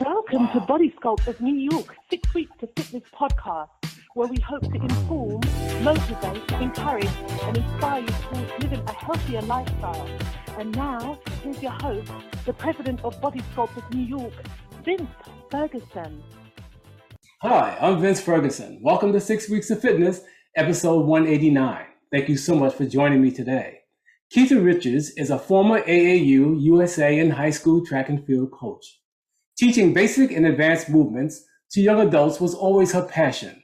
Welcome wow. to Body Sculpt of New York, Six Weeks to Fitness podcast, where we hope to inform, motivate, encourage, and inspire you towards living a healthier lifestyle. And now, here's your host, the president of Body Sculpt of New York, Vince Ferguson. Hi, I'm Vince Ferguson. Welcome to Six Weeks of Fitness, episode 189. Thank you so much for joining me today. Keita Richards is a former AAU, USA, and high school track and field coach. Teaching basic and advanced movements to young adults was always her passion,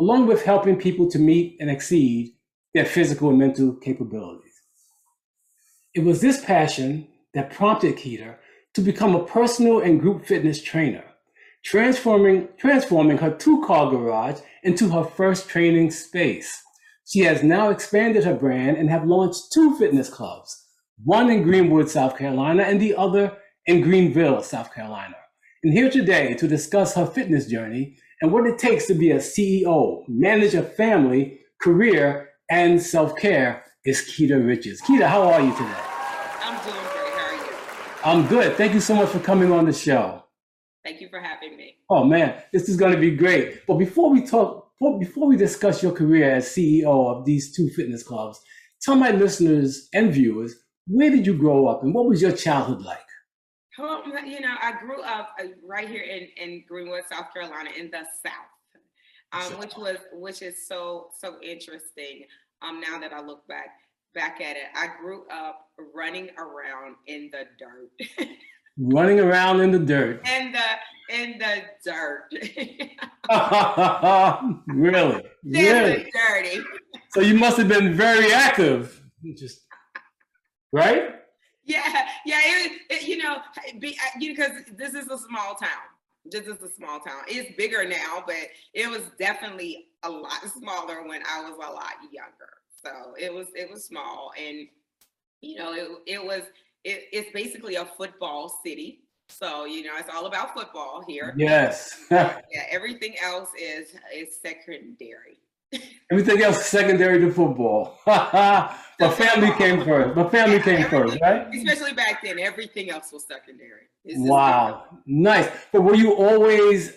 along with helping people to meet and exceed their physical and mental capabilities. It was this passion that prompted Keita to become a personal and group fitness trainer, transforming, transforming her two car garage into her first training space. She has now expanded her brand and have launched two fitness clubs, one in Greenwood, South Carolina, and the other in Greenville, South Carolina and here today to discuss her fitness journey and what it takes to be a CEO, manage a family, career, and self care is Keita Richards. Keita, how are you today? I'm doing great. How are you? I'm good. Thank you so much for coming on the show. Thank you for having me. Oh man, this is going to be great. But before we talk, before we discuss your career as CEO of these two fitness clubs, tell my listeners and viewers where did you grow up and what was your childhood like? Well, you know, I grew up uh, right here in, in Greenwood, South Carolina, in the South, um, which was which is so so interesting. Um, now that I look back back at it, I grew up running around in the dirt. running around in the dirt. In the in the dirt. really? Really dirty. So you must have been very active. Just right? Yeah, yeah. It, it, you know, because this is a small town. This is a small town. It's bigger now, but it was definitely a lot smaller when I was a lot younger. So it was it was small, and you know, it it was it, it's basically a football city. So you know, it's all about football here. Yes. yeah. Everything else is is secondary. Everything else is secondary to football. but family came first. But family came first, right? Especially back then, everything else was secondary. Wow, nice. But were you always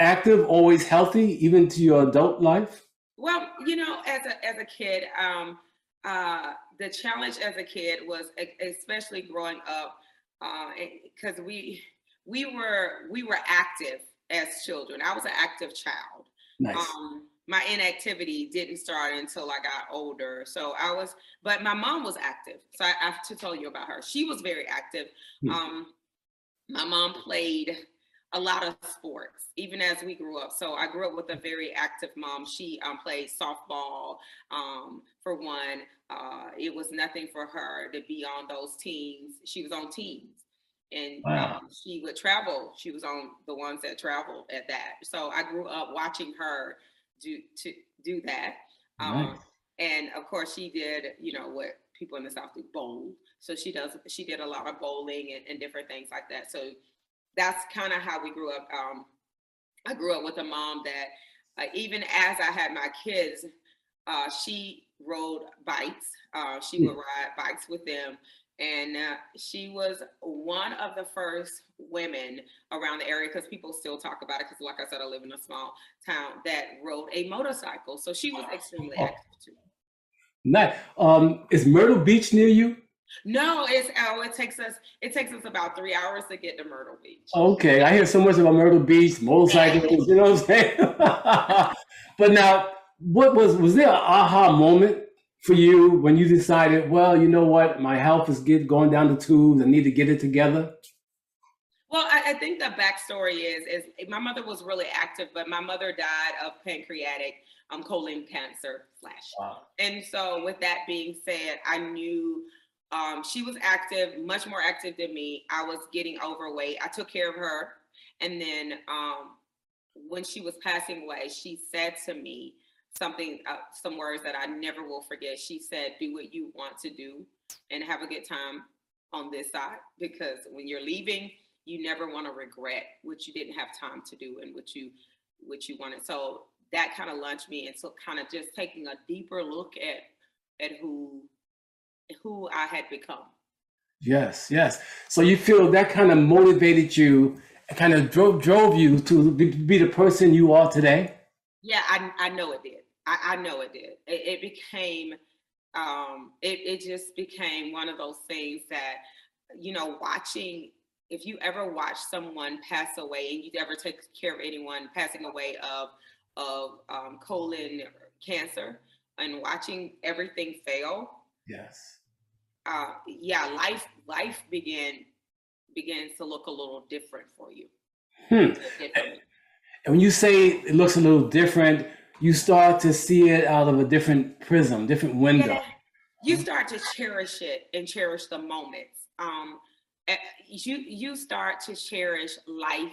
active, always healthy, even to your adult life? Well, you know, as a as a kid, um, uh, the challenge as a kid was, especially growing up, because uh, we we were we were active as children. I was an active child. Nice. Um, my inactivity didn't start until I got older. So I was, but my mom was active. So I, I have to tell you about her. She was very active. Mm-hmm. Um, my mom played a lot of sports, even as we grew up. So I grew up with a very active mom. She um, played softball um, for one. Uh, it was nothing for her to be on those teams. She was on teams and wow. um, she would travel. She was on the ones that traveled at that. So I grew up watching her do to do that. Um, nice. And of course, she did, you know, what people in the South do, bowl. So she does, she did a lot of bowling and, and different things like that. So that's kind of how we grew up. Um, I grew up with a mom that, uh, even as I had my kids, uh, she rode bikes. Uh, she hmm. would ride bikes with them and uh, she was one of the first women around the area because people still talk about it because like i said i live in a small town that rode a motorcycle so she was extremely oh. active too nice um is myrtle beach near you no, it's oh, it takes us it takes us about three hours to get to Myrtle Beach. Okay, I hear so much about Myrtle Beach, motorcycles, you know what I'm saying? but now, what was was there an aha moment for you when you decided, well, you know what, my health is get, going down the tubes, I need to get it together? Well, I, I, think the backstory is is my mother was really active, but my mother died of pancreatic um, colon cancer slash. Wow. And so, with that being said, I knew um, she was active, much more active than me. I was getting overweight. I took care of her, and then um, when she was passing away, she said to me, something, uh, some words that I never will forget. She said, "Do what you want to do, and have a good time on this side, because when you're leaving, you never want to regret what you didn't have time to do and what you what you wanted." So that kind of launched me into kind of just taking a deeper look at at who who I had become. Yes, yes. So you feel that kind of motivated you kind of drove drove you to be, be the person you are today? Yeah, I I know it did. I, I know it did. It, it became um it, it just became one of those things that you know watching if you ever watch someone pass away and you ever take care of anyone passing away of of um, colon cancer and watching everything fail Yes. uh yeah life life began begins to look a little different for you Hmm. And when you say it looks a little different, you start to see it out of a different prism, different window. Yeah. you start to cherish it and cherish the moments um eh, you you start to cherish life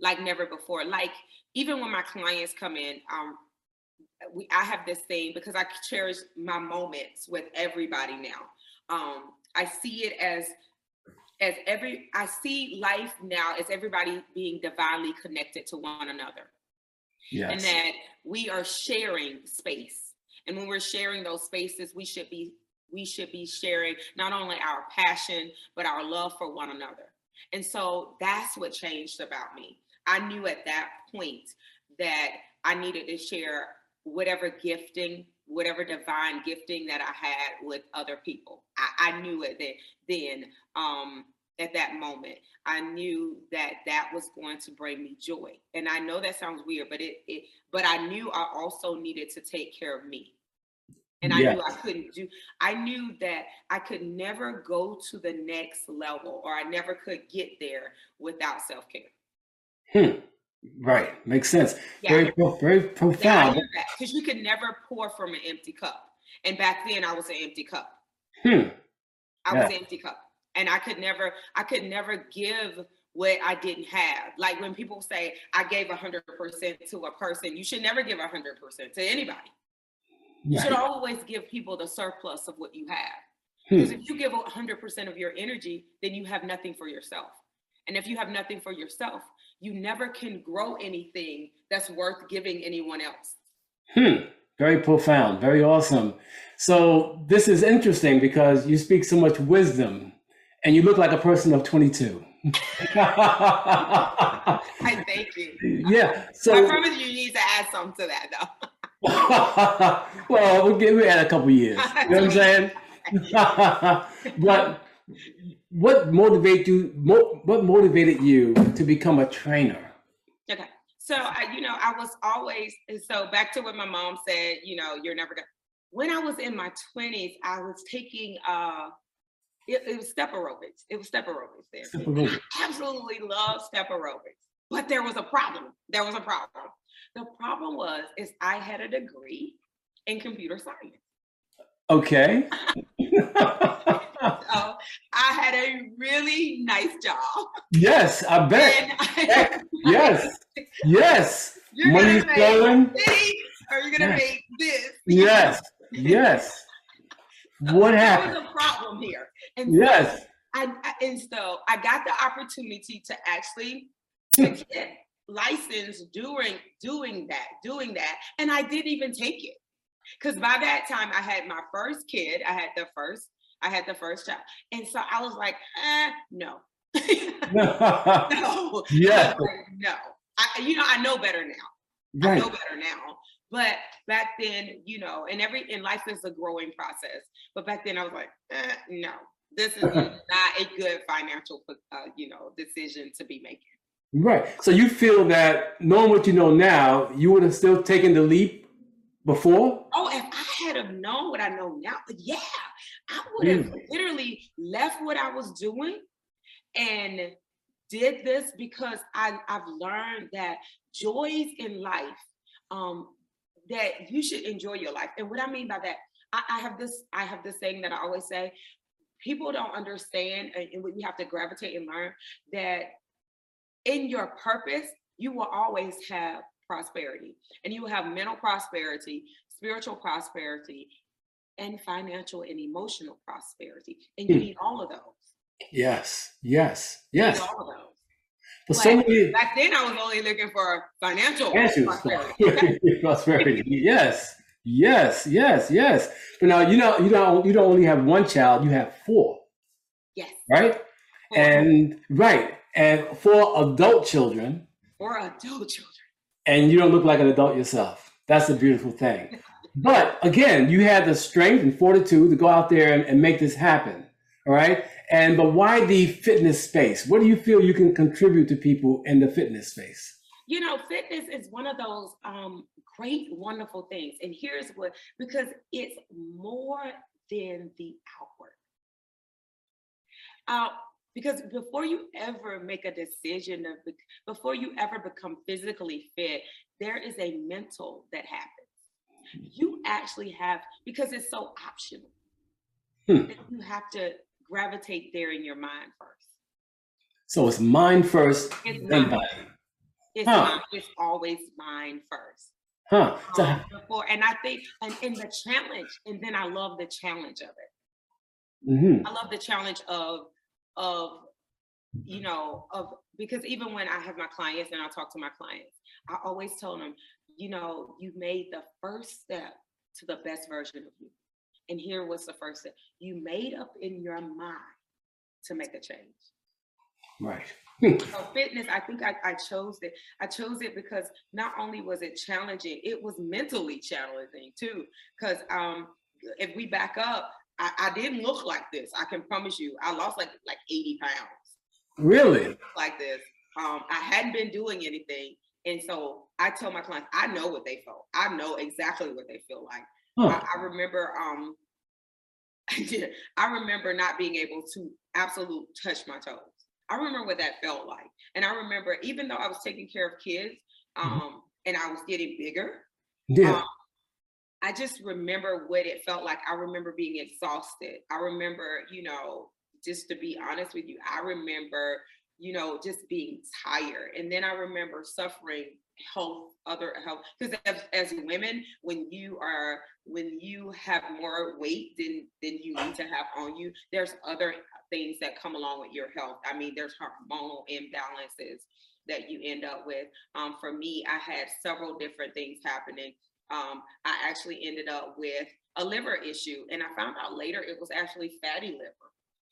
like never before like even when my clients come in um we i have this thing because i cherish my moments with everybody now um i see it as as every i see life now as everybody being divinely connected to one another and that we are sharing space. And when we're sharing those spaces we should be we should be sharing not only our passion but our love for one another. And so that's what changed about me. I knew at that point that i needed to share whatever gifting whatever divine gifting that i had with other people. I, I knew it then then um at that moment i knew that that was going to bring me joy and i know that sounds weird but it, it but i knew i also needed to take care of me and i knew i couldn't do i knew that i could never go to the next level or i never could get there without self-care Hmm. Right. Makes sense. yeah Very, very profound. because you could never pour from an empty cup and back then i was an empty cup Hmm. I Yeah. was an empty cup. And I could never, I could never give what I didn't have. Like when people say I gave hundred percent to a person, you should never give hundred percent to anybody. You should always give people the surplus of what you have. Hmm. Because if you give hundred percent of your energy, then you have nothing for yourself. And if you have nothing for yourself, you never can grow anything that's worth giving anyone else. Hmm. Very profound. Very awesome. So this is interesting because you speak so much wisdom and you look like a person of 22. I thank you. yeah. So I promise you, you need to add something to that though. well, we'll give it a couple years. You know what I'm saying? but what motivated you? Mo- what motivated you to become a trainer? Okay. So I, you know, I was always so back to what my mom said, you know, you're never gonna when I was in my 20s, I was taking uh it, it was step aerobics. It was step aerobics there. Step aerobics. I absolutely love step aerobics. But there was a problem. There was a problem. The problem was is I had a degree in computer science. Okay. So I had a really nice job. yes, I bet. I, Yes. Yes. you're Money's gonna make flowing. this, or you're gonna Yes. make this. Yes. Yes. What There happened? was a problem here. And so Yes. I, I- and so I got the opportunity to actually to get licensed during doing that, doing that, and I didn't even take it because by that time I had my first kid. I had the first, I had the first child, and so I was like, eh, no, no, Yes. I like, no. I, you know, I know better now. I know better now. But back then, you know, and every in life is a growing process. But back then, I was like, eh, no, this is not a good financial, uh, you know, decision to be making. Right. So you feel that knowing what you know now, you would have still taken the leap before? Oh, if I had have known what I know now, yeah, I would have Really? literally left what I was doing and did this because I, I've learned that joys in life, um, that you should enjoy your life. And what I mean by that, I, I have this, I have this saying that I always say, people don't understand, and you have to gravitate and learn that in your purpose, you will always have prosperity and you will have mental prosperity, spiritual prosperity, and financial and emotional prosperity. And you Hmm. need all of those. Yes. Yes. You need Yes. all of those. But so many Back then, I was only looking for financial answers. prosperity. Prosperity. Yes. Yes. Yes. Yes. But now you know you don't you don't only have one child, you have four, Yes. right? And right. and for adult children. For adult children. And you don't look like an adult yourself. That's a beautiful thing. but again, you had the strength and fortitude to go out there and, and make this happen. All right. And but why the fitness space? What do you feel you can contribute to people in the fitness space? You know, fitness is one of those um, great, wonderful things. And here's what because it's more than the outward. Uh, because before you ever make a decision of before you ever become physically fit there is a mental that happens you actually have because it's so optional hmm. you have to gravitate there in your mind first so it's mind first it's then body it's, huh. mind, it's always mind first huh. Um, before and i think and in the challenge and then i love the challenge of it. Mm-hmm. i love the challenge of of you know of because even when i have my clients and i talk to my clients i always tell them you know you made the first step to the best version of you and here was the first step. You made up in your mind to make a change. Right so fitness i think I, I chose it i chose it because not only was it challenging it was mentally challenging too because um if we back up I, I didn't look like this. I can promise you. I lost like like 80 pounds. Really? Like this. Um, I hadn't been doing anything. And so I tell my clients, I know what they felt. I know exactly what they feel like. Huh. I, I, remember um I remember not being able to absolute touch my toes. I remember what that felt like. And I remember even though I was taking care of kids mm-hmm. um mm-hmm. and I was getting bigger, yeah. Um, I just remember what it felt like. I remember being exhausted. I remember, you know, just to be honest with you, I remember, you know, just being tired. And then I remember suffering health, other health, because as, as women, when you are, when you have more weight than than you need to have on you, there's other things that come along with your health. I mean, there's hormonal imbalances that you end up with. Um, for me, I had several different things happening um, I actually ended up with a liver issue. And I found out later it was actually fatty liver.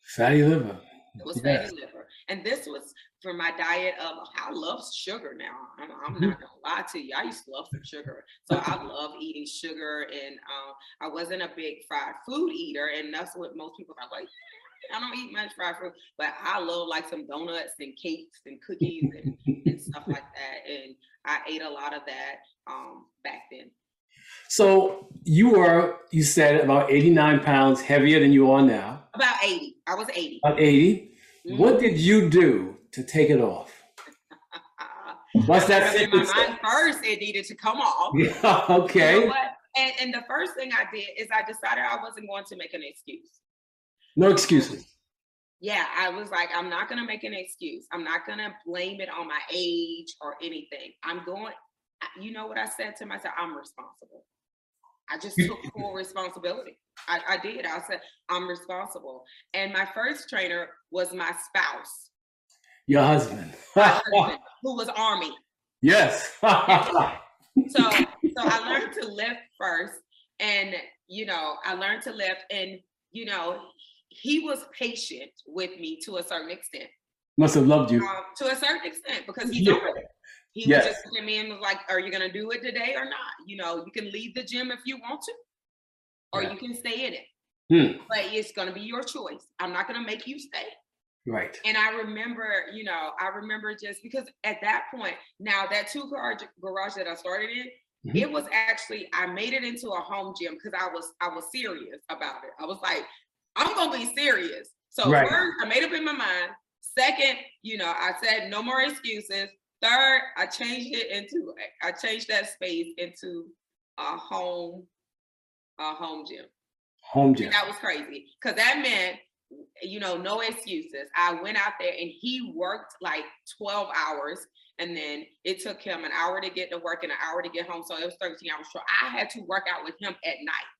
Fatty liver. It was yes. fatty liver. And this was for my diet of I love sugar now. I'm, I'm mm-hmm. not gonna lie to you. I used to love some sugar. So I love eating sugar and um, I wasn't a big fried food eater. And that's what most people are like, I don't eat much fried food, but I love like some donuts and cakes and cookies and, and stuff like that. And I ate a lot of that um, back then. So you were, you said, about 89 pounds heavier than you are now. About 80. I was 80. About 80. Mm-hmm. What did you do to take it off? What's that? In my mind first, it needed to come off. Yeah, okay. You know and, and the first thing I did is I decided I wasn't going to make an excuse. No excuses. Yeah, I was like, I'm not going to make an excuse. I'm not going to blame it on my age or anything. I'm going, you know what I said to myself? I'm responsible. I just took full responsibility. I, I, did. I said, I'm responsible. And my first trainer was my spouse. Your husband. husband who was Army. Yes. so so I learned to lift first. And you know, I learned to lift and you know, he was patient with me to a certain extent. Must have loved you. Um, to a certain extent because he's yeah. He yes. was just look at me and was like, Are you gonna do it today or not? You know, you can leave the gym if you want to, or yeah. you can stay in it. Hmm. But it's gonna be your choice. I'm not gonna make you stay. Right. And I remember, you know, I remember just because at that point, now that two car garage that I started in, mm-hmm. it was actually I made it into a home gym because I was I was serious about it. I was like, I'm gonna be serious. So right. first, I made up in my mind. Second, you know, I said no more excuses. Third, I changed it into I changed that space into a home, a home gym. Home gym. And that was crazy because that meant you know no excuses. I went out there and he worked like 12 hours and then it took him an hour to get to work and an hour to get home. So it was 13 hours. So I had to work out with him at night.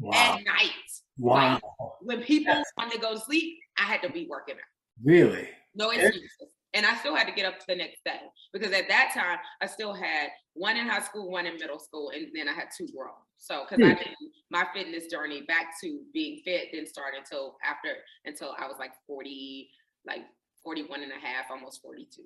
Wow. At night. Wow. Like, when people yes. wanted to go to sleep, I had to be working out. Really? No excuses. And I still had to get up to the next day because at that time I still had one in high school, one in middle school, and then I had two grown. So because I hmm. didn't my fitness journey back to being fit didn't start until after until I was like 40, like 41 and a half, almost 42.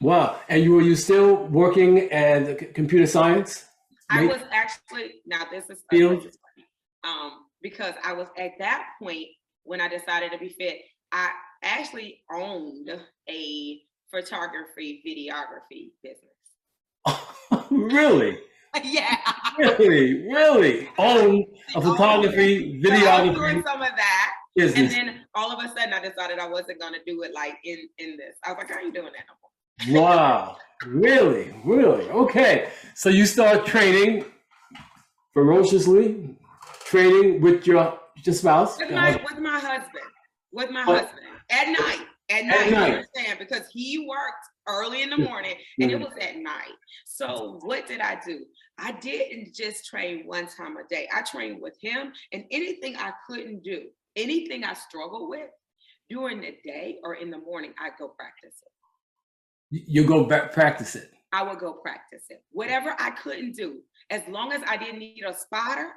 Wow. And you were you still working at c- computer science? I was actually now this is Field? this is funny. um because I was at that point when I decided to be fit, I actually owned a photography videography business. really? yeah. Really? Really? Own a photography, So I was doing videography some of that. And then all of a sudden I decided I wasn't gonna do it like in in this. I was like, I ain't doing that no more. Wow. Really? Really? Okay. So you start training ferociously, training with your your spouse. Uh-huh. With my husband. with my oh. husband. With my What? husband. At night. At night, night. you understand? Because he worked early in the morning and it Mhm. was at night. So what did I do? I didn't just train one time a day. I trained with him and anything I couldn't do, anything I struggle with during the day or in the morning, I go practice it. You go back practice it. I would go practice it. Whatever I couldn't do, as long as I didn't need a spotter,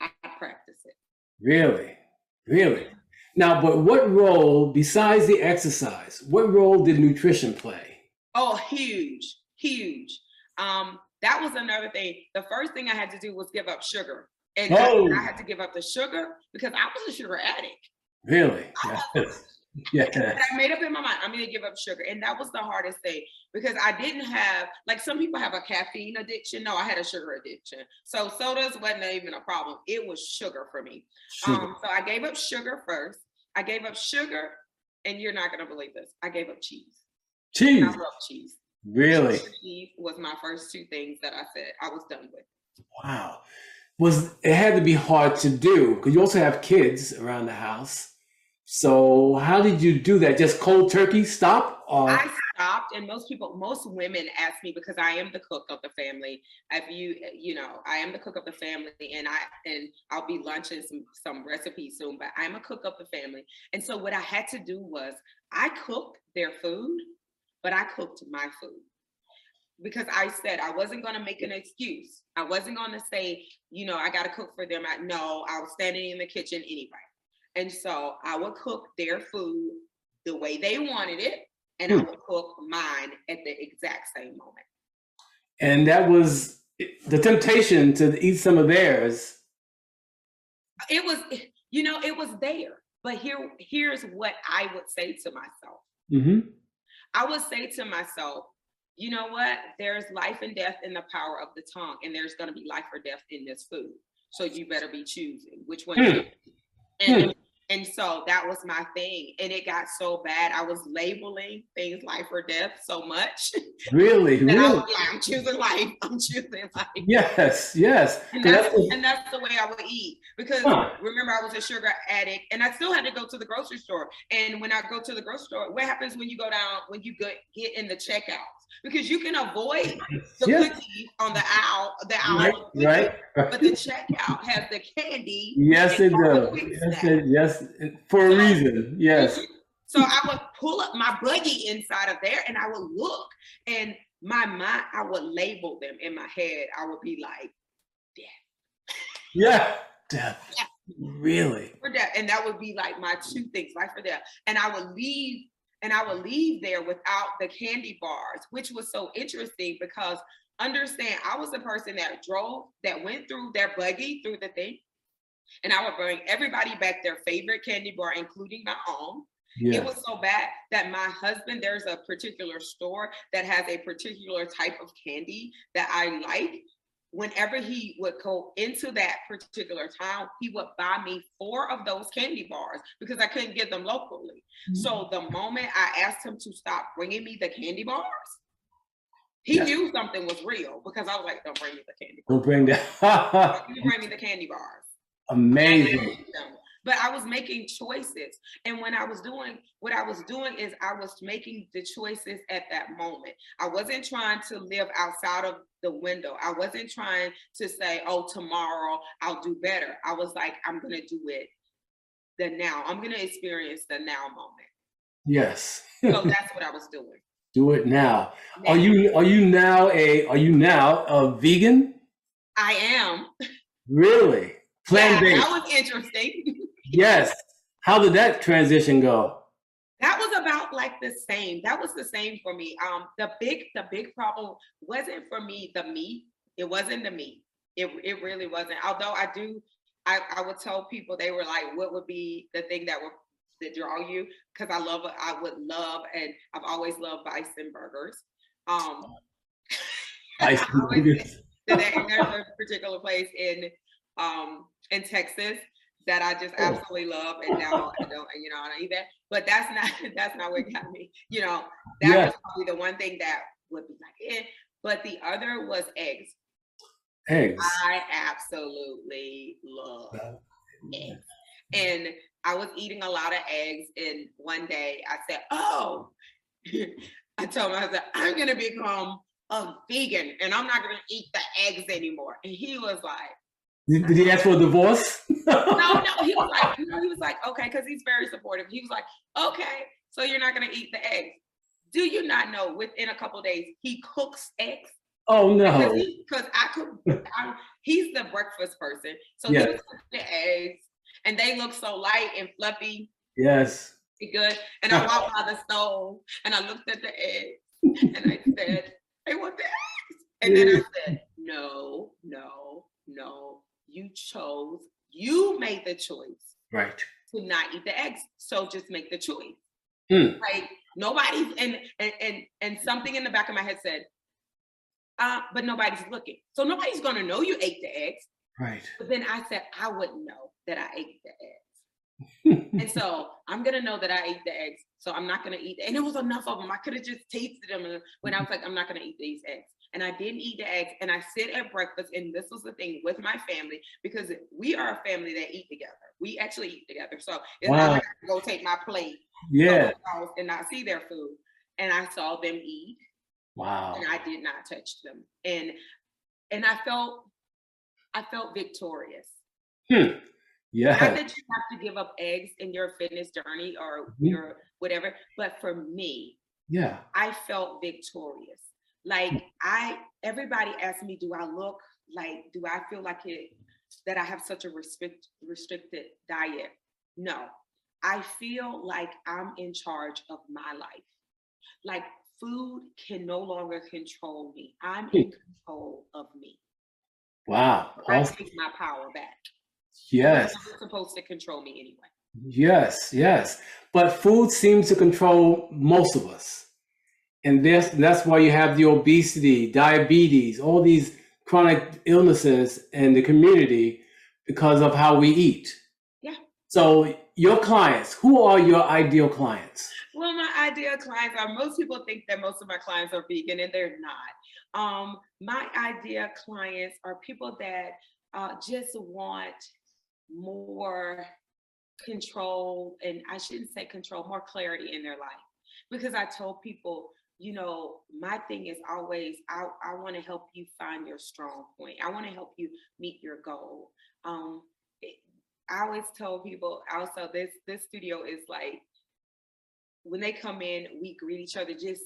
I practice it. Really? Really? Now, but what role, besides the exercise, what role did nutrition play? Oh, huge, huge. Um, that was another thing. The first thing I had to do was give up sugar. And I- Oh. I had to give up the sugar because I was a sugar addict. Really? I Yes. Yeah. I made up in my mind, I'm gonna give up sugar. And that was the hardest thing because I didn't have like some people have a caffeine addiction. No, I had a sugar addiction. So sodas wasn't even a problem. It was sugar for me. Sugar. Um, so I gave up sugar first. I gave up sugar, and you're not gonna believe this. I gave up cheese. Cheese. I love cheese. Really? Cheese was my first two things that I said I was done with. Wow. Was it had to be hard to do because you also have kids around the house. So how did you do that? Just cold turkey stop I stopped, and most people, most women ask me because I am the cook of the family. If you, you know, I am the cook of the family, and I and I'll be launching some some recipes soon. But I'm a cook of the family, and so what I had to do was I cooked their food, but I cooked my food because I said I wasn't going to make an excuse. I wasn't going to say, you know, I got to cook for them. I, no, I was standing in the kitchen anyway. And so I would cook their food the way they wanted it, and I Hmm. would cook mine at the exact same moment. and that was the temptation to eat some of theirs. It was, you know, it was there. But here, here's what I would say to myself. hmm I would say to myself, you know what? There's life and death in the power of the tongue, and there's going to be life or death in this food. So you better be choosing which one. You- And, and so that was my thing. And it got so bad. I was labeling things life or death so much Really, that I really. was like, I'm choosing life. I'm choosing life. Yes, yes. And that's, that's what- and that's the way I would eat because Huh. remember I was a sugar addict and I still had to go to the grocery store. And when I go to the grocery store, what happens when you go down when you go, get in the checkouts? Because you can avoid the Yeah. cookies on the aisle, the aisle, Right, of cookies, right. but the checkout has the candy. Yes, it and all the does. Yes, it, yes, for a So- reason. Yes. So I would pull up my buggy inside of there and I would look and my mind, I would label them in my head. I would be like, death. Yeah. Death. Really. for death. And that would be like my two things, life or death. And I would leave and I would leave there without the candy bars, which was so interesting because understand I was the person that drove, that went through their buggy through the thing. And I would bring everybody back their favorite candy bar, including my own. Yes. It was so bad that my husband, there's a particular store that has a particular type of candy that I like. Whenever he would go into that particular town, he would buy me four of those candy bars because I couldn't get them locally. Mm-hmm. So the moment I asked him to stop bringing me the candy bars, he Yeah. knew something was real because I was like, "Don't bring me the candy Don't bring that. bars. You bring me the candy bars." Amazing. But I was making choices. And when I was doing what I was doing is I was making the choices at that moment. I wasn't trying to live outside of the window. I wasn't trying to say, oh, tomorrow I'll do better. I was like, I'm going to do it the now. I'm going to experience the now moment. Yes. So that's what I was doing. Do it now. Are you are you now a are you now a vegan? I am. Really? Plant Yeah, based. that was interesting. Yes. How did that transition go? that was about like the same. That was the same for me. Um, the big, the big problem wasn't for me the meat. It wasn't the meat. It it really wasn't. Although I do, I I would tell people they were like, what would be the thing that would that draw you? Because I love, I would love, and I've always loved bison burgers. Um, I I always- that a particular place in um in Texas that I just absolutely love, and now I don't, you know, I don't eat that. But that's not that's not what got me. You know, that Yeah. was probably the one thing that would be like it. But the other was eggs. eggs. I absolutely love eggs, and I was eating a lot of eggs. And one day I said, "Oh," I told him I said, "I'm gonna become." A vegan, and I'm not gonna eat the eggs anymore. And he was like, Did, did he ask for a divorce? no, no, he was like, you know, he was like, okay, because he's very supportive. He was like, okay, so you're not gonna eat the eggs. Do you not know within a couple days he cooks eggs? Oh no. Because I could, I, he's the breakfast person, so Yeah. he would cook the eggs, and they look so light and fluffy, Yes. good. And I walked by the stove, and I looked at the eggs, and I said, I want the eggs. And then I said, no, no, no. You chose. You made the choice Right. to not eat the eggs. So just make the choice. Hmm. Like nobody's and and and and something in the back of my head said, uh, but nobody's looking. So nobody's gonna know you ate the eggs. Right. But then I said, I wouldn't know that I ate the eggs. And so I'm gonna know that I ate the eggs. So I'm not gonna eat. And it was enough of them. I could have just tasted them when I was like, I'm not gonna eat these eggs. And I didn't eat the eggs. And I sit at breakfast, and this was the thing with my family because we are a family that eat together. We actually eat together. So it's Wow. not like I go take my plate Yeah. and not see their food. And I saw them eat, Wow. and I did not touch them. And and I felt I felt victorious. Not Yeah. Not that you have to give up eggs in your fitness journey or Mhm. your whatever, but for me, Yeah. I felt victorious. Like I, everybody asks me, do I look like, do I feel like it that I have such a restrict restricted diet? No, I feel like I'm in charge of my life. Like food can no longer control me. I'm in control of me. Wow. I Awesome. take my power back. Yes. It's supposed to control me anyway. Yes, yes. But food seems to control most of us. And that's, that's why you have the obesity, diabetes, all these chronic illnesses in the community because of how we eat. Yeah. So, your clients, who are your ideal clients? Well, my ideal clients are most people think that most of my clients are vegan and they're not. Um, my ideal clients are people that uh, just want more control, and I shouldn't say control, more clarity in their life. Because I told people, you know, my thing is always I, I want to help you find your strong point. I want to help you meet your goal. Um, I always tell people also this this studio is like when they come in, we greet each other. Just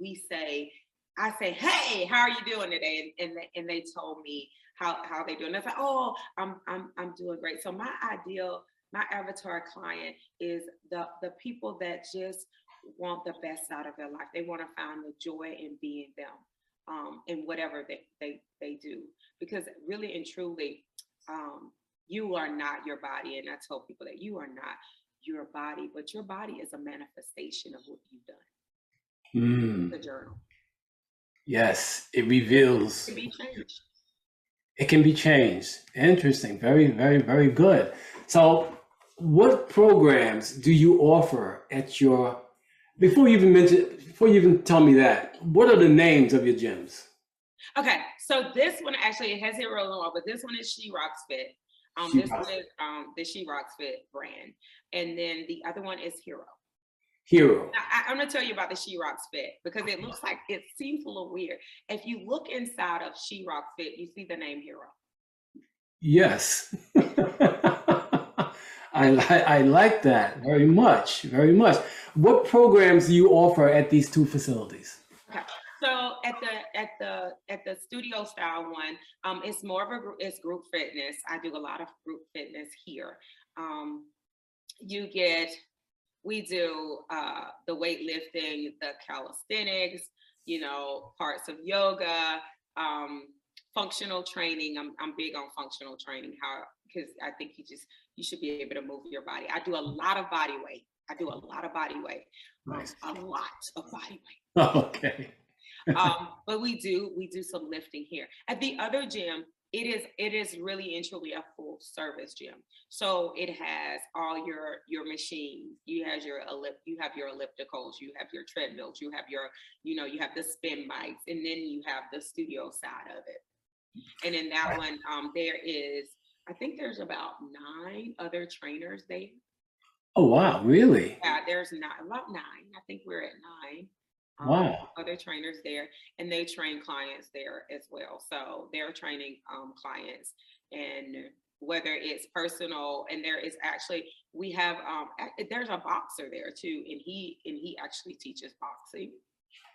we say, I say, "Hey, how are you doing today?" And and they, and they told me how how they doing. They say, "Oh, I'm I'm I'm doing great." So my ideal, my avatar client is the the people that just want the best out of their life. They want to find the joy in being them, um, in whatever they they they do. Because really and truly, um, you are not your body, and I tell people that you are not your body, but your body is a manifestation of what you've done. Mm, The journal yes, it reveals, can be changed. it can be changed. Interesting. Very, very, very good. So, what programs do you offer at your before you even mention before you even tell me that what are the names of your gyms Okay, so this one actually it has Hero on, but this one is She Rocks Fit. Um, She this Rocks one is um the She Rocks Fit brand, and then the other one is Hero. hero Now, I, I'm gonna tell you about the She Rocks Fit because it looks like it seems a little weird. If you look inside of She Rocks Fit, you see the name Hero. yes I, I like that very much very much what programs do you offer at these two facilities So at the at the at the studio style one, um, it's more of a. It's group fitness. I do a lot of group fitness here. Um, you get we do uh, the weightlifting, the calisthenics, you know, parts of yoga, um, functional training. I'm, I'm big on functional training. How because I think you just you should be able to move your body. I do a lot of body weight. I do a lot of body weight. um, Nice. A lot of body weight. Okay. um, but we do we do some lifting here at the other gym it is it is really and truly a full service gym so it has all your your machines you has your ellip you have your ellipticals you have your treadmills you have your you know you have the spin bikes and then you have the studio side of it and in that one um there is i think there's about nine other trainers there Oh wow, really? yeah there's not about nine i think we're at nine um, Wow. other trainers there and they train clients there as well so they're training um, clients and whether it's personal and there is actually we have um there's a boxer there too and he and he actually teaches boxing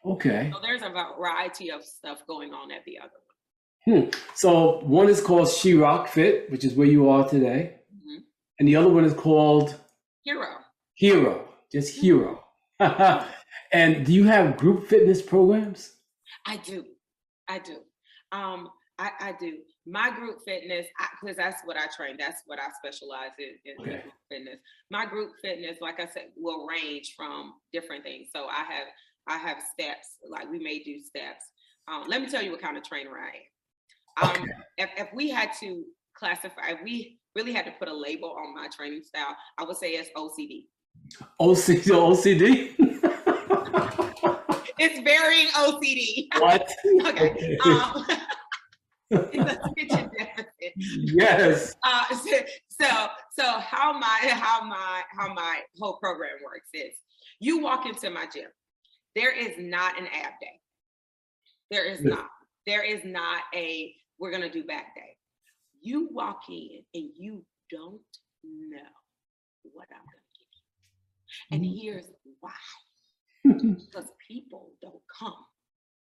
Okay. so there's a variety of stuff going on at the other one So one is called She Rock Fit, which is where you are today, Mhm. and the other one is called hero Hero, just Hero. and do you have group fitness programs? I do. I do. Um, I, I do. My group fitness, because that's what I train. That's what I specialize in, in, in Okay. group fitness. My group fitness, like I said, will range from different things. So I have I have steps. Like we may do steps. Um, let me tell you what kind of trainer I am. Um, Okay. if, if we had to classify, if we really had to put a label on my training style, I would say it's OCD. OC, OCD? It's varying OCD. what? okay. Um, attention deficit. yes. Uh, so, so so how my how my how my whole program works is you walk into my gym there is not an ab day there is not there is not a we're gonna do back day you walk in and you don't know what i'm gonna give you and Mhm. here's why because people don't come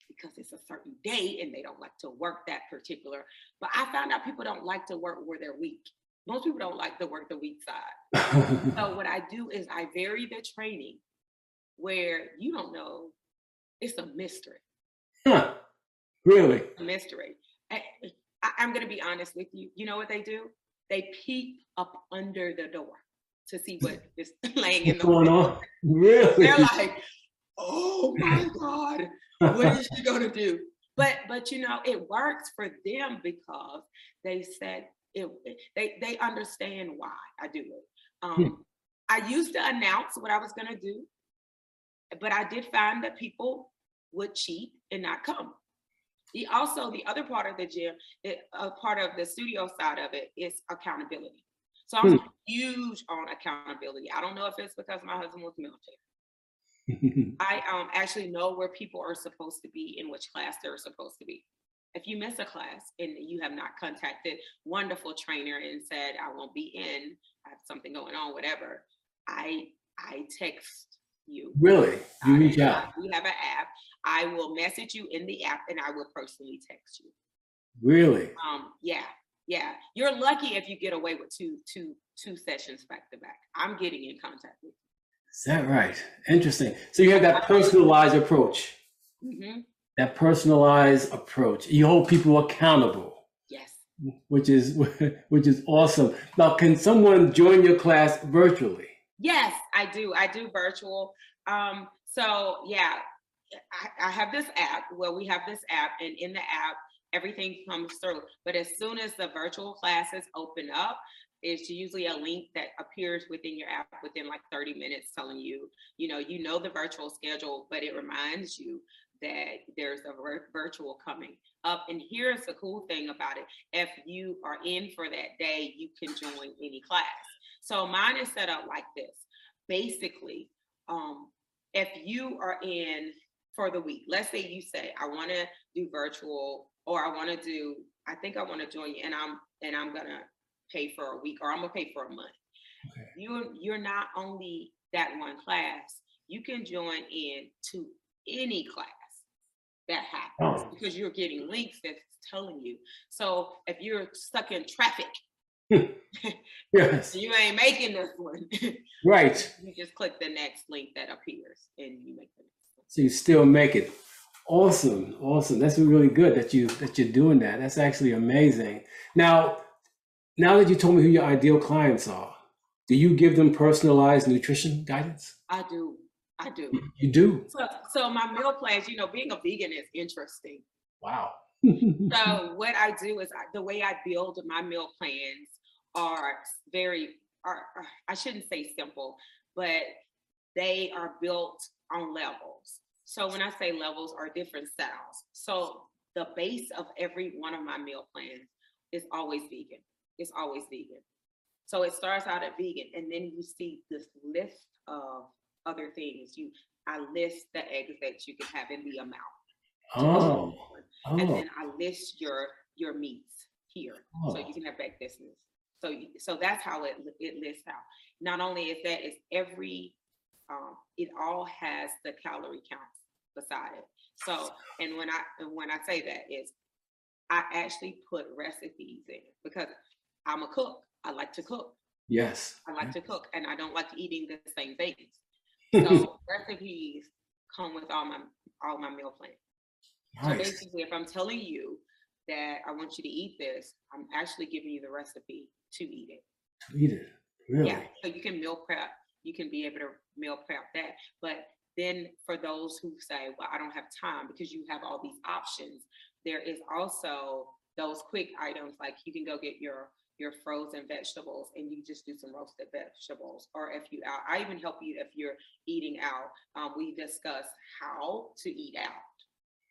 because it's a certain day and they don't like to work that particular. But I found out people don't like to work where they're weak. Most people don't like to work the weak side. So what I do is I vary the training where you don't know. It's a mystery. Huh. Really? A mystery. I, I, I'm gonna be honest with you. You know what they do? They peek up under the door to see what is laying in What's the going on? Really? they're like, oh my God, what is she gonna do? But but you know, it works for them because they said it they they understand why I do it. Um I used to announce what I was gonna do, but I did find that people would cheat and not come. The also the other part of the gym, it, a part of the studio side of it is accountability. So I'm huge on accountability. I don't know if it's because my husband was military. I um, actually know where people are supposed to be in which class they're supposed to be. If you miss a class and you have not contacted wonderful trainer and said I won't be in, I have something going on, whatever, I I text you. really? You reach out. We have an app. I will message you in the app and I will personally text you. Really? Um, yeah, yeah. You're lucky if you get away with two two two sessions back to back. I'm getting in contact with Is that right? Interesting. So you have that personalized approach. you. hmm That personalized approach. You hold people accountable, Yes. which is which is awesome. Now, can someone join your class virtually? Yes, I do. I do virtual. Um, so yeah, I, I have this app where we have this app, and in the app, everything comes through. But as soon as the virtual classes open up, it's usually a link that appears within your app within like 30 minutes telling you, you know, you know the virtual schedule, but it reminds you that there's a virtual coming up. And here's the cool thing about it. If you are in for that day, you can join any class. So mine is set up like this. Basically, um, if you are in for the week, let's say you say, I want to do virtual or I want to do, I think I want to join you and I'm and I'm gonna pay for a week or I'm gonna pay for a month. Okay. You you're not only that one class, you can join in to any class that happens Oh. because you're getting links that's telling you. So if you're stuck in traffic yes. you ain't making this one. Right. you just click the next link that appears and you make the. So you still make it. Awesome. Awesome. That's really good that you that you're doing that. That's actually amazing. Now, now that you told me who your ideal clients are, do you give them personalized nutrition guidance? I do. I do. You do. So, so my meal plans, you know, being a vegan is interesting. Wow. So what I do is I, the way I build my meal plans are very, are, are- I shouldn't say simple, but they are built on levels. So when I say levels are different styles. So the base of every one of my meal plans is always vegan. It's always vegan. So it starts out at vegan and then you see this list of other things. You I list the eggs that you can have in the amount. Oh. oh. And Oh. then I list your your meats here, so Oh. you can have baked business. So you, so that's how it it lists out. Not only is that, it's every um, it all has the calorie counts beside it. So and when I and when I say that is I actually put recipes in because I'm a cook. I like to cook. Yes. I like to cook, and I don't like eating the same things. So recipes come with all my all my meal plans. So basically, if I'm telling you that I want you to eat this, I'm actually giving you the recipe to eat it. To eat it. Really? Yeah. So you can meal prep. You can be able to meal prep that. But then for those who say, well, I don't have time because you have all these options, there is also those quick items like you can go get your your frozen vegetables and you just do some roasted vegetables. Or if you out i even help you if you're eating out. Um, we discuss how to eat out.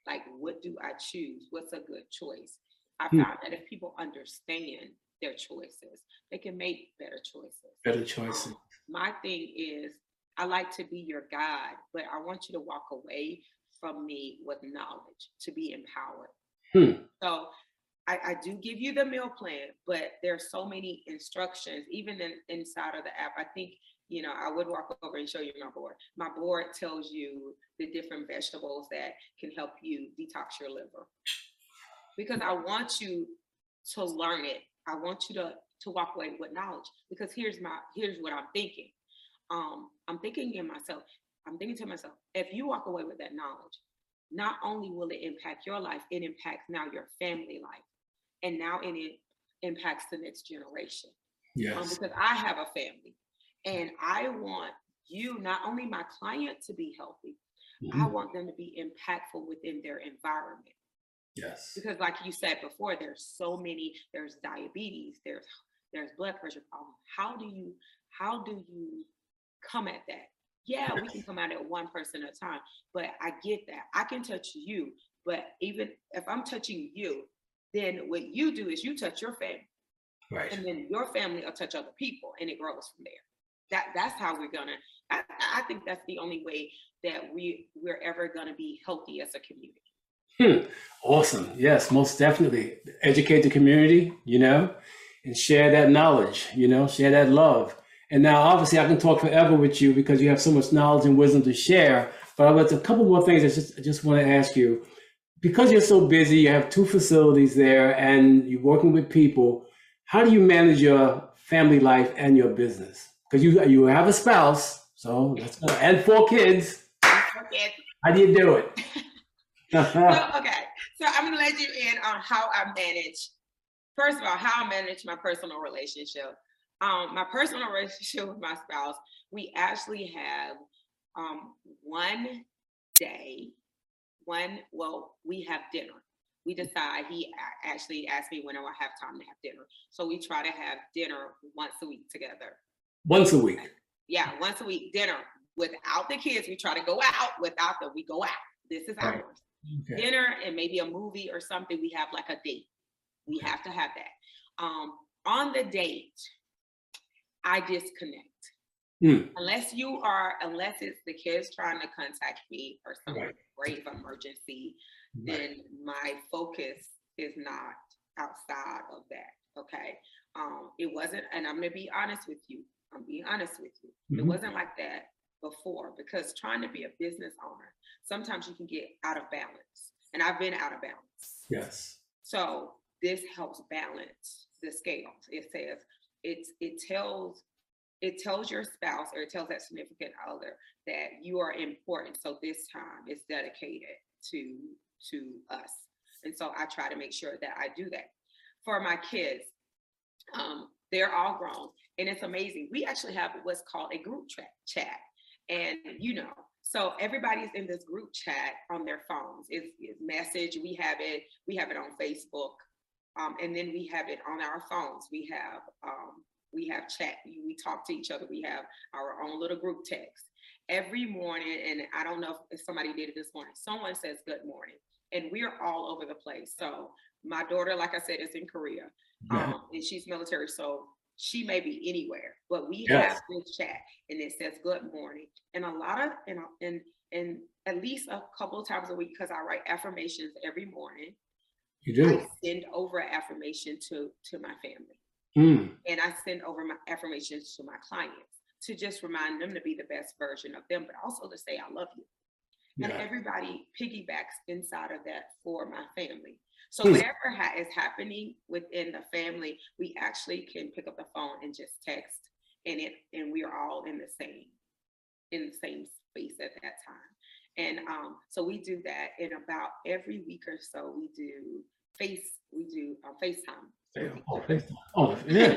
Like what do i choose? What's a good choice? I Hmm. that if people understand their choices they can make better choices Better choices. um, my thing is I like to be your guide, but I want you to walk away from me with knowledge to be empowered. Hmm. So I, I do give you the meal plan, but there's so many instructions, even in, inside of the app. I think, you know, I would walk over and show you my board. My board tells you the different vegetables that can help you detox your liver. Because I want you to learn it. I want you to to walk away with knowledge. Because here's my here's what I'm thinking. Um, I'm thinking in myself, I'm thinking to myself, if you walk away with that knowledge, not only will it impact your life, it impacts now your family life. And now it, it impacts the next generation. Um, Yes. because I have a family and I want you, not only my client to be healthy, I Mhm. want them to be impactful within their environment Yes. because like you said before there's so many there's diabetes there's there's blood pressure problems. How do you how do you come at that? Yeah we can come at it one person at a time but i get that. I can touch you but even if i'm touching you then what you do is you touch your family. Right. and then your family will touch other people and it grows from there. That that's how we're gonna i, I think that's the only way that we we're ever gonna be healthy as a community Hmm. Awesome. Yes, most definitely. Educate the community, you know, and share that knowledge, you know, share that love. And now, obviously, I can talk forever with you because you have so much knowledge and wisdom to share. But I've got a couple more things I just, I just want to ask you. Because you're so busy, you have two facilities there and you're working with people. How do you manage your family life and your business? Because you, you have a spouse, so let's go, and four kids. How do you do it? So, okay, so I'm gonna let you in on how I manage. First of all, how I manage my personal relationship. Um, my personal relationship with my spouse, we actually have um, one day, one. Well, we have dinner. We decide. He actually asked me when I have time to have dinner, so we try to have dinner once a week together. Once a week. Yeah, once a week dinner without the kids. We try to go out. Without them, we go out. This is Right. ours Okay. dinner and maybe a movie or something. We have like a date. We have to have that. Um, on the date, I disconnect. Hmm. Unless you are, unless it's the kids trying to contact me or some Right. grave emergency, Right. then my focus is not outside of that. Okay. Um, it wasn't, and I'm gonna be honest with you. I'm being honest with you. It Mhm. wasn't like that before because trying to be a business owner, sometimes you can get out of balance. And I've been out of balance. Yes. So this helps balance the scales. It says it's it tells it tells your spouse or it tells that significant other that you are important. So this time is dedicated to to us. And so I try to make sure that I do that. For my kids, um, they're all grown and it's amazing. We actually have what's called a group chat chat. And you know, so everybody's in this group chat on their phones. It's, it's message. We have it. We have it on Facebook, um, and then we have it on our phones. We have um, we have chat. We talk to each other. We have our own little group text every morning. And I don't know if somebody did it this morning. Someone says good morning, and we're all over the place. So my daughter, like I said, is in Korea, um, and she's military. So she may be anywhere, but we yes. have this chat and it says good morning. And a lot of and and and at least a couple of times a week because I write affirmations every morning. You do. I send over affirmation to to my family, mm. and I send over my affirmations to my clients to just remind them to be the best version of them, but also to say I love you. Yeah. And everybody piggybacks inside of that for my family. So hmm. whatever ha- is happening within the family, we actually can pick up the phone and just text, and it and we are all in the same in the same space at that time. And um, so we do that in about every week or so. We do face we do uh, FaceTime. Yeah. Oh, FaceTime. Oh, yeah.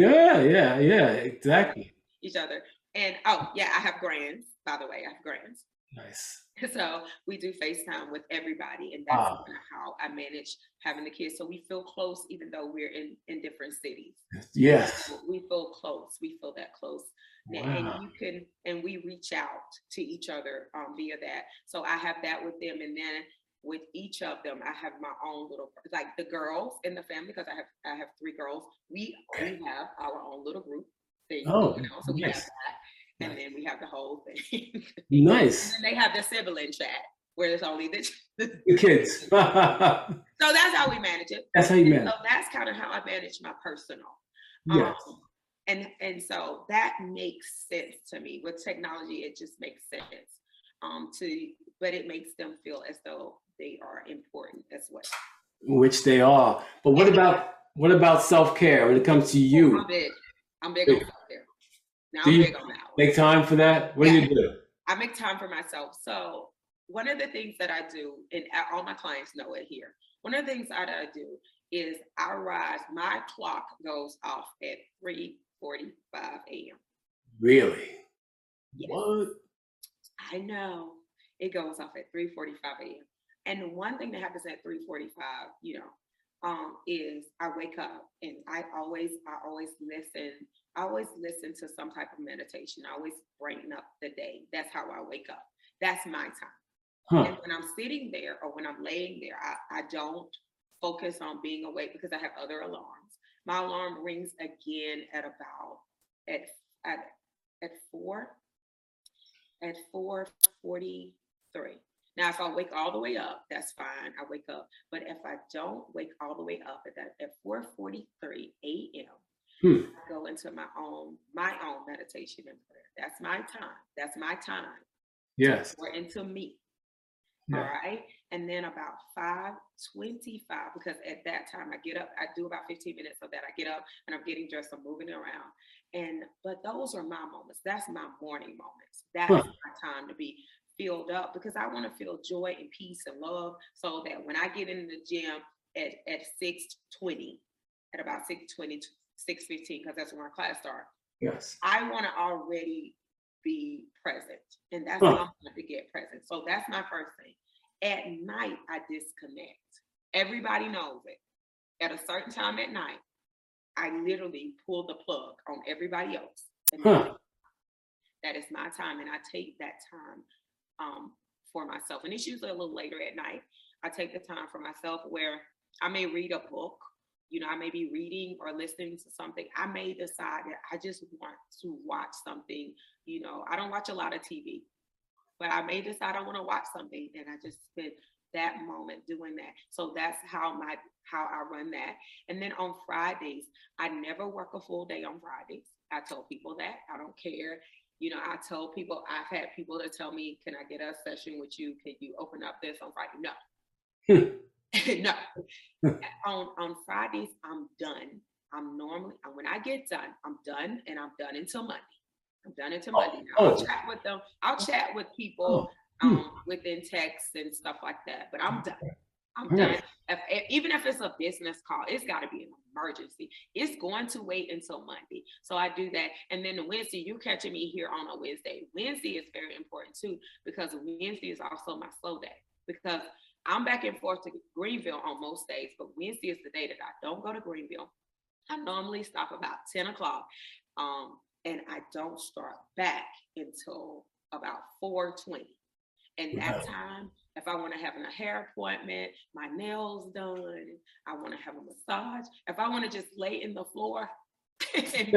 yeah, yeah, yeah, exactly. Each other. And oh, yeah, I have grands, by the way. I have grands. Nice. So we do FaceTime with everybody, and that's wow. how I manage having the kids. So we feel close, even though we're in in different cities. Yes, we feel close. We feel that close, wow. and you can and we reach out to each other um, via that. So I have that with them, and then with each of them, I have my own little like the girls in the family because I have I have three girls. We we have our own little group thing. Oh, you know, so we have that and then we have the whole thing. nice. and then they have the sibling chat where there's only the, the kids. so that's how we manage it. That's how you manage. So that's kind of how I manage my personal. Yes. Um, and and so that makes sense to me. With technology, it just makes sense. Um, to but it makes them feel as though they are important as well. Which they are. But what about what about self care when it comes to you? I'm big. I'm big on self care. Now do I'm big on that. One. Make time for that? What yeah. do you do? I make time for myself. So one of the things that I do, and all my clients know it here. One of the things that I do is I rise. My clock goes off at three forty-five a.m. Really? Yes. What? I know it goes off at three forty-five a.m. And one thing that happens at three forty-five, you know, um, is I wake up and I always, I always listen. I always listen to some type of meditation. I always brighten up the day. That's how I wake up. That's my time. Huh. And when I'm sitting there or when I'm laying there, I, I don't focus on being awake because I have other alarms. My alarm rings again at about at at at four at four forty three. Now, if I wake all the way up, that's fine. I wake up. But if I don't wake all the way up at that at 4:43 a.m., hmm. I go into my own my own meditation and prayer. That's my time. That's my time. Yes. Or into me. Yeah. All right. And then about 525, because at that time I get up, I do about 15 minutes of that. I get up and I'm getting dressed, I'm moving around. And but those are my moments. That's my morning moments. That's huh. my time to be filled up because I want to feel joy and peace and love so that when I get in the gym at, at 620, at about 620, 615, because that's when our class starts. Yes. I want to already be present. And that's huh. how I'm going to get present. So that's my first thing. At night, I disconnect. Everybody knows it. At a certain time at night, I literally pull the plug on everybody else. Huh. That is my time. And I take that time um, for myself. And it's usually a little later at night. I take the time for myself where I may read a book. You know, I may be reading or listening to something. I may decide that I just want to watch something. You know, I don't watch a lot of TV, but I may decide I want to watch something and I just spend that moment doing that. So that's how my how I run that. And then on Fridays, I never work a full day on Fridays. I tell people that. I don't care you know, I tell people, I've had people that tell me, can I get a session with you? Can you open up this on Friday? No. no. on on Fridays, I'm done. I'm normally when I get done, I'm done, and I'm done until Monday. I'm done until Oh, Monday. I'll oh. chat with them. I'll chat with people Hmm. um, within text and stuff like that. But I'm done. I'm done. If, even if it's a business call, it's got to be an emergency. It's going to wait until Monday. So I do that. And then the Wednesday, you're catching me here on a Wednesday. Wednesday is very important too because Wednesday is also my slow day because I'm back and forth to Greenville on most days, but Wednesday is the day that I don't go to Greenville. I normally stop about 10 o'clock um, and I don't start back until about 420. And that Wow. time, if I want to have a hair appointment, my nails done, I want to have a massage, if I want to just lay in the floor and,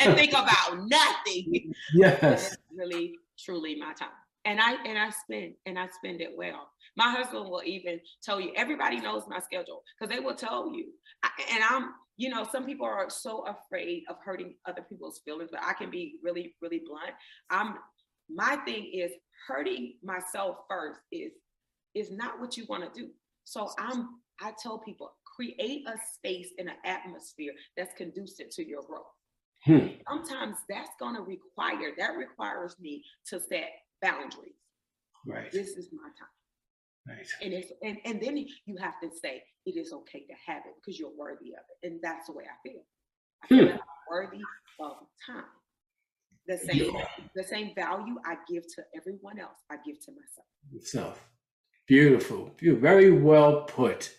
and think about nothing, Yes. really truly my time. And I and I spend and I spend it well. My husband will even tell you. Everybody knows my schedule because they will tell you. I, and I'm, you know, some people are so afraid of hurting other people's feelings, but I can be really, really blunt. I'm. My thing is hurting myself first is is not what you want to do. So I'm. I tell people create a space and an atmosphere that's conducive to your growth Hmm. sometimes that's going to require that requires me to set boundaries Right. this is my time Right. and it's and, and then you have to say it is okay to have it because you're worthy of it and that's the way i feel i feel Hmm. that i'm worthy of time the same the same value i give to everyone else i give to myself So beautiful. Beautiful. Very well put.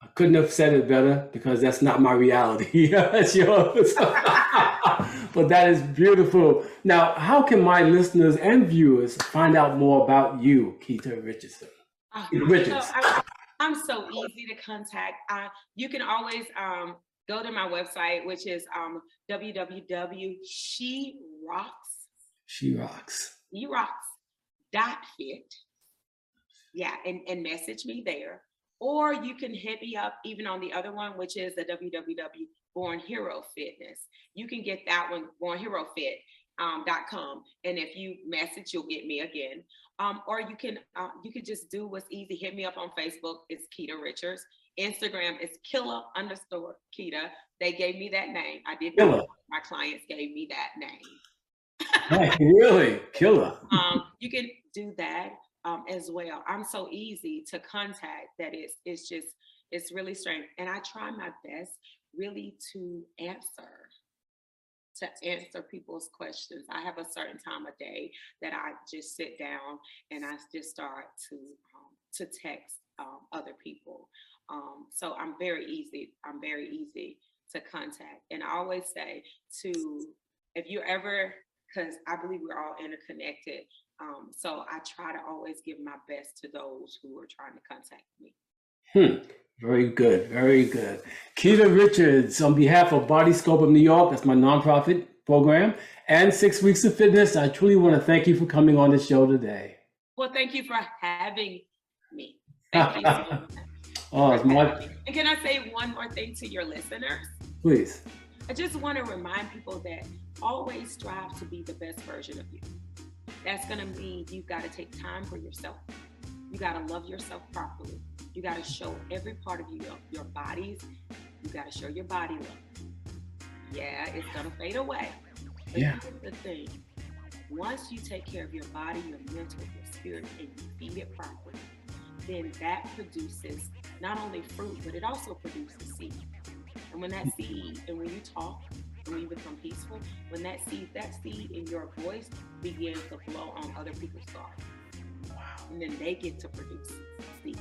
I couldn't have said it better because that's not my reality. That's yours. but that is beautiful. Now, how can my listeners and viewers find out more about you, Keita Richardson? Oh, Richards. I'm, I'm so easy to contact. Uh, you can always um, go to my website, which is um, www.sherocks, She rocks. dot fit. Yeah, and, and message me there. Or you can hit me up even on the other one, which is the www Born Hero Fitness. You can get that one, Born Hero Fit. Um, and if you message you'll get me again um, or you can uh, you can just do what's easy hit me up on facebook it's keita richards instagram is killer underscore Kita. they gave me that name i did Killer. my clients gave me that name really? Killer. um, you can do that um, as well. I'm so easy to contact that it's it's just it's really strange, and I try my best really to answer to answer people's questions. I have a certain time of day that I just sit down and I just start to um, to text um, other people. Um, so I'm very easy. I'm very easy to contact, and I always say to if you ever because I believe we're all interconnected. Um, so I try to always give my best to those who are trying to contact me. Hmm. Very good. Very good. Keita Richards, on behalf of Body Scope of New York, that's my nonprofit program, and Six Weeks of Fitness, I truly want to thank you for coming on the show today. Well, thank you for having me. Thank you so much. Oh, it's my. And can I say one more thing to your listeners? please. I just want to remind people that always strive to be the best version of you. That's going to mean you've got to take time for yourself. You got to love yourself properly. You got to show every part of you, your, your bodies. You got to show your body love. Yeah, it's going to fade away. But Yeah. here's the thing once you take care of your body, your mental, your spirit, and you feed it properly, then that produces not only fruit, but it also produces seed. And when that mm. seed, and when you talk, and when you become peaceful, when that seed, that seed in your voice begins to flow on other people's thoughts, and then they get to produce seed.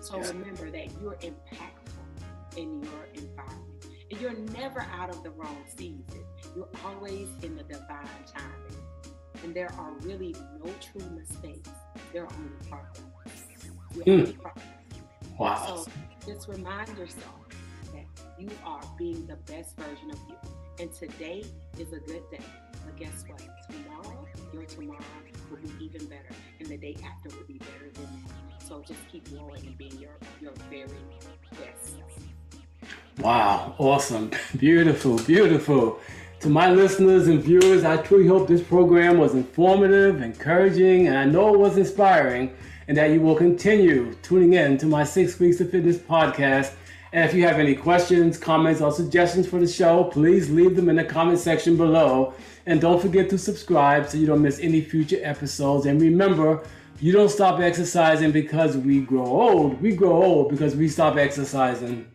So Yeah. remember that you're impactful in your environment, and you're never out of the wrong season. You're always in the divine timing, and there are really no true mistakes. There are only progress. Mm. Progress. Wow. So just remind yourself that you are being the best version of you. And today is a good day. But guess what? Tomorrow, your tomorrow will be even better. And the day after will be better than that. So just keep growing and being your, your very best. Wow, awesome, beautiful, beautiful. To my listeners and viewers, I truly hope this program was informative, encouraging, and I know it was inspiring. And that you will continue tuning in to my Six Weeks of Fitness podcast. And if you have any questions, comments, or suggestions for the show, please leave them in the comment section below. And don't forget to subscribe so you don't miss any future episodes. And remember, you don't stop exercising because we grow old. We grow old because we stop exercising.